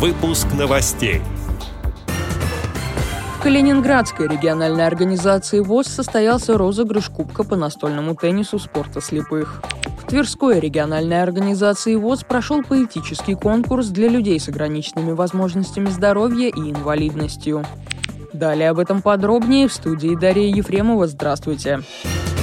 Выпуск новостей. В Калининградской региональной организации ВОЗ состоялся розыгрыш Кубка по настольному теннису спорта слепых. В Тверской региональной организации ВОЗ прошел поэтический конкурс для людей с ограниченными возможностями здоровья и инвалидностью. Далее об этом подробнее в студии Дарья Ефремова. Здравствуйте. Здравствуйте.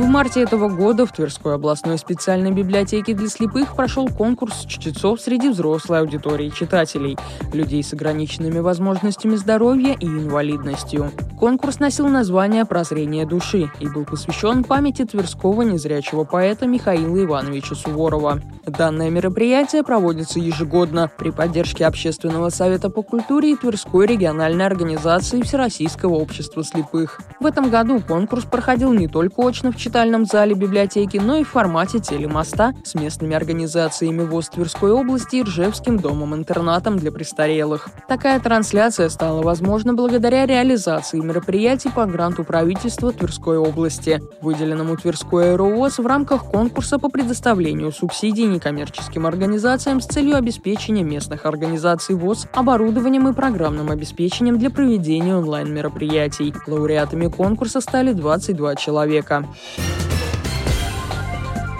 В марте этого года в Тверской областной специальной библиотеке для слепых прошел конкурс чтецов среди взрослой аудитории читателей, людей с ограниченными возможностями здоровья и инвалидностью. Конкурс носил название «Прозрение души» и был посвящен памяти тверского незрячего поэта Михаила Ивановича Суворова. Данное мероприятие проводится ежегодно при поддержке Общественного совета по культуре и Тверской региональной организации Всероссийского общества слепых. В этом году конкурс проходил не только очно в читальном зале библиотеки, но и в формате телемоста с местными организациями ВОЗ Тверской области и Ржевским домом-интернатом для престарелых. Такая трансляция стала возможна благодаря реализации мероприятий по гранту правительства Тверской области, выделенному Тверской аэровоз в рамках конкурса по предоставлению субсидий некоммерческим организациям с целью обеспечения местных организаций ВОЗ оборудованием и программным обеспечением для проведения онлайн-мероприятий. Лауреатами конкурса стали 22 человека.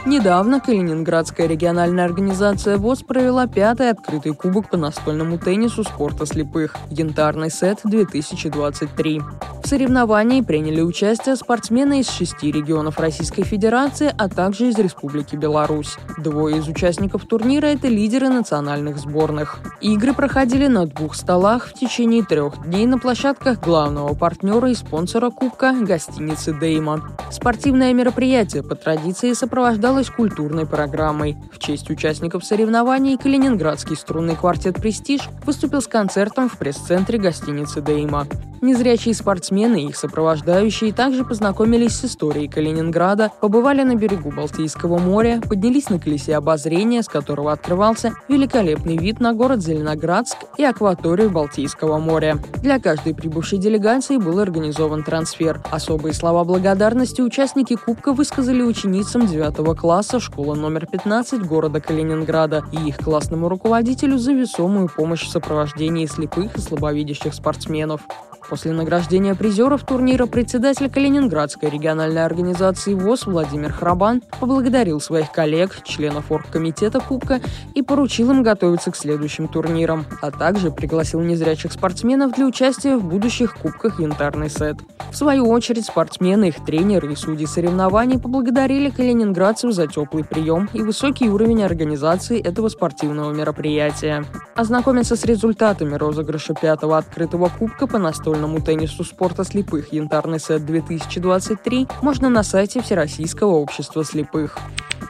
Недавно Калининградская региональная организация ВОЗ провела пятый открытый кубок по настольному теннису спорта слепых «Янтарный сет-2023». В соревновании приняли участие спортсмены из шести регионов Российской Федерации, а также из Республики Беларусь. Двое из участников турнира – это лидеры национальных сборных. Игры проходили на двух столах в течение трех дней на площадках главного партнера и спонсора Кубка – гостиницы «Дейма». Спортивное мероприятие по традиции сопровождалось культурной программой. В честь участников соревнований Калининградский струнный квартет «Престиж» выступил с концертом в пресс-центре гостиницы «Дейма». Незрячие спортсмены и их сопровождающие также познакомились с историей Калининграда, побывали на берегу Балтийского моря, поднялись на колесе обозрения, с которого открывался великолепный вид на город Зеленоградск и акваторию Балтийского моря. Для каждой прибывшей делегации был организован трансфер. Особые слова благодарности участники Кубка высказали ученицам 9 класса школы номер 15 города Калининграда и их классному руководителю за весомую помощь в сопровождении слепых и слабовидящих спортсменов. После награждения призеров турнира председатель Калининградской региональной организации ВОЗ Владимир Храбан поблагодарил своих коллег, членов оргкомитета Кубка и поручил им готовиться к следующим турнирам, а также пригласил незрячих спортсменов для участия в будущих Кубках «Янтарный сет». В свою очередь спортсмены, их тренеры и судьи соревнований поблагодарили калининградцев за теплый прием и высокий уровень организации этого спортивного мероприятия. Ознакомиться с результатами розыгрыша пятого открытого кубка по настольному настольному теннису спорта слепых «Янтарный сет-2023» можно на сайте Всероссийского общества слепых.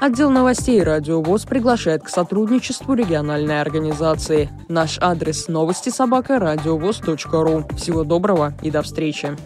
Отдел новостей «Радио ВОЗ» приглашает к сотрудничеству региональной организации. Наш адрес – новости собака ру. Всего доброго и до встречи!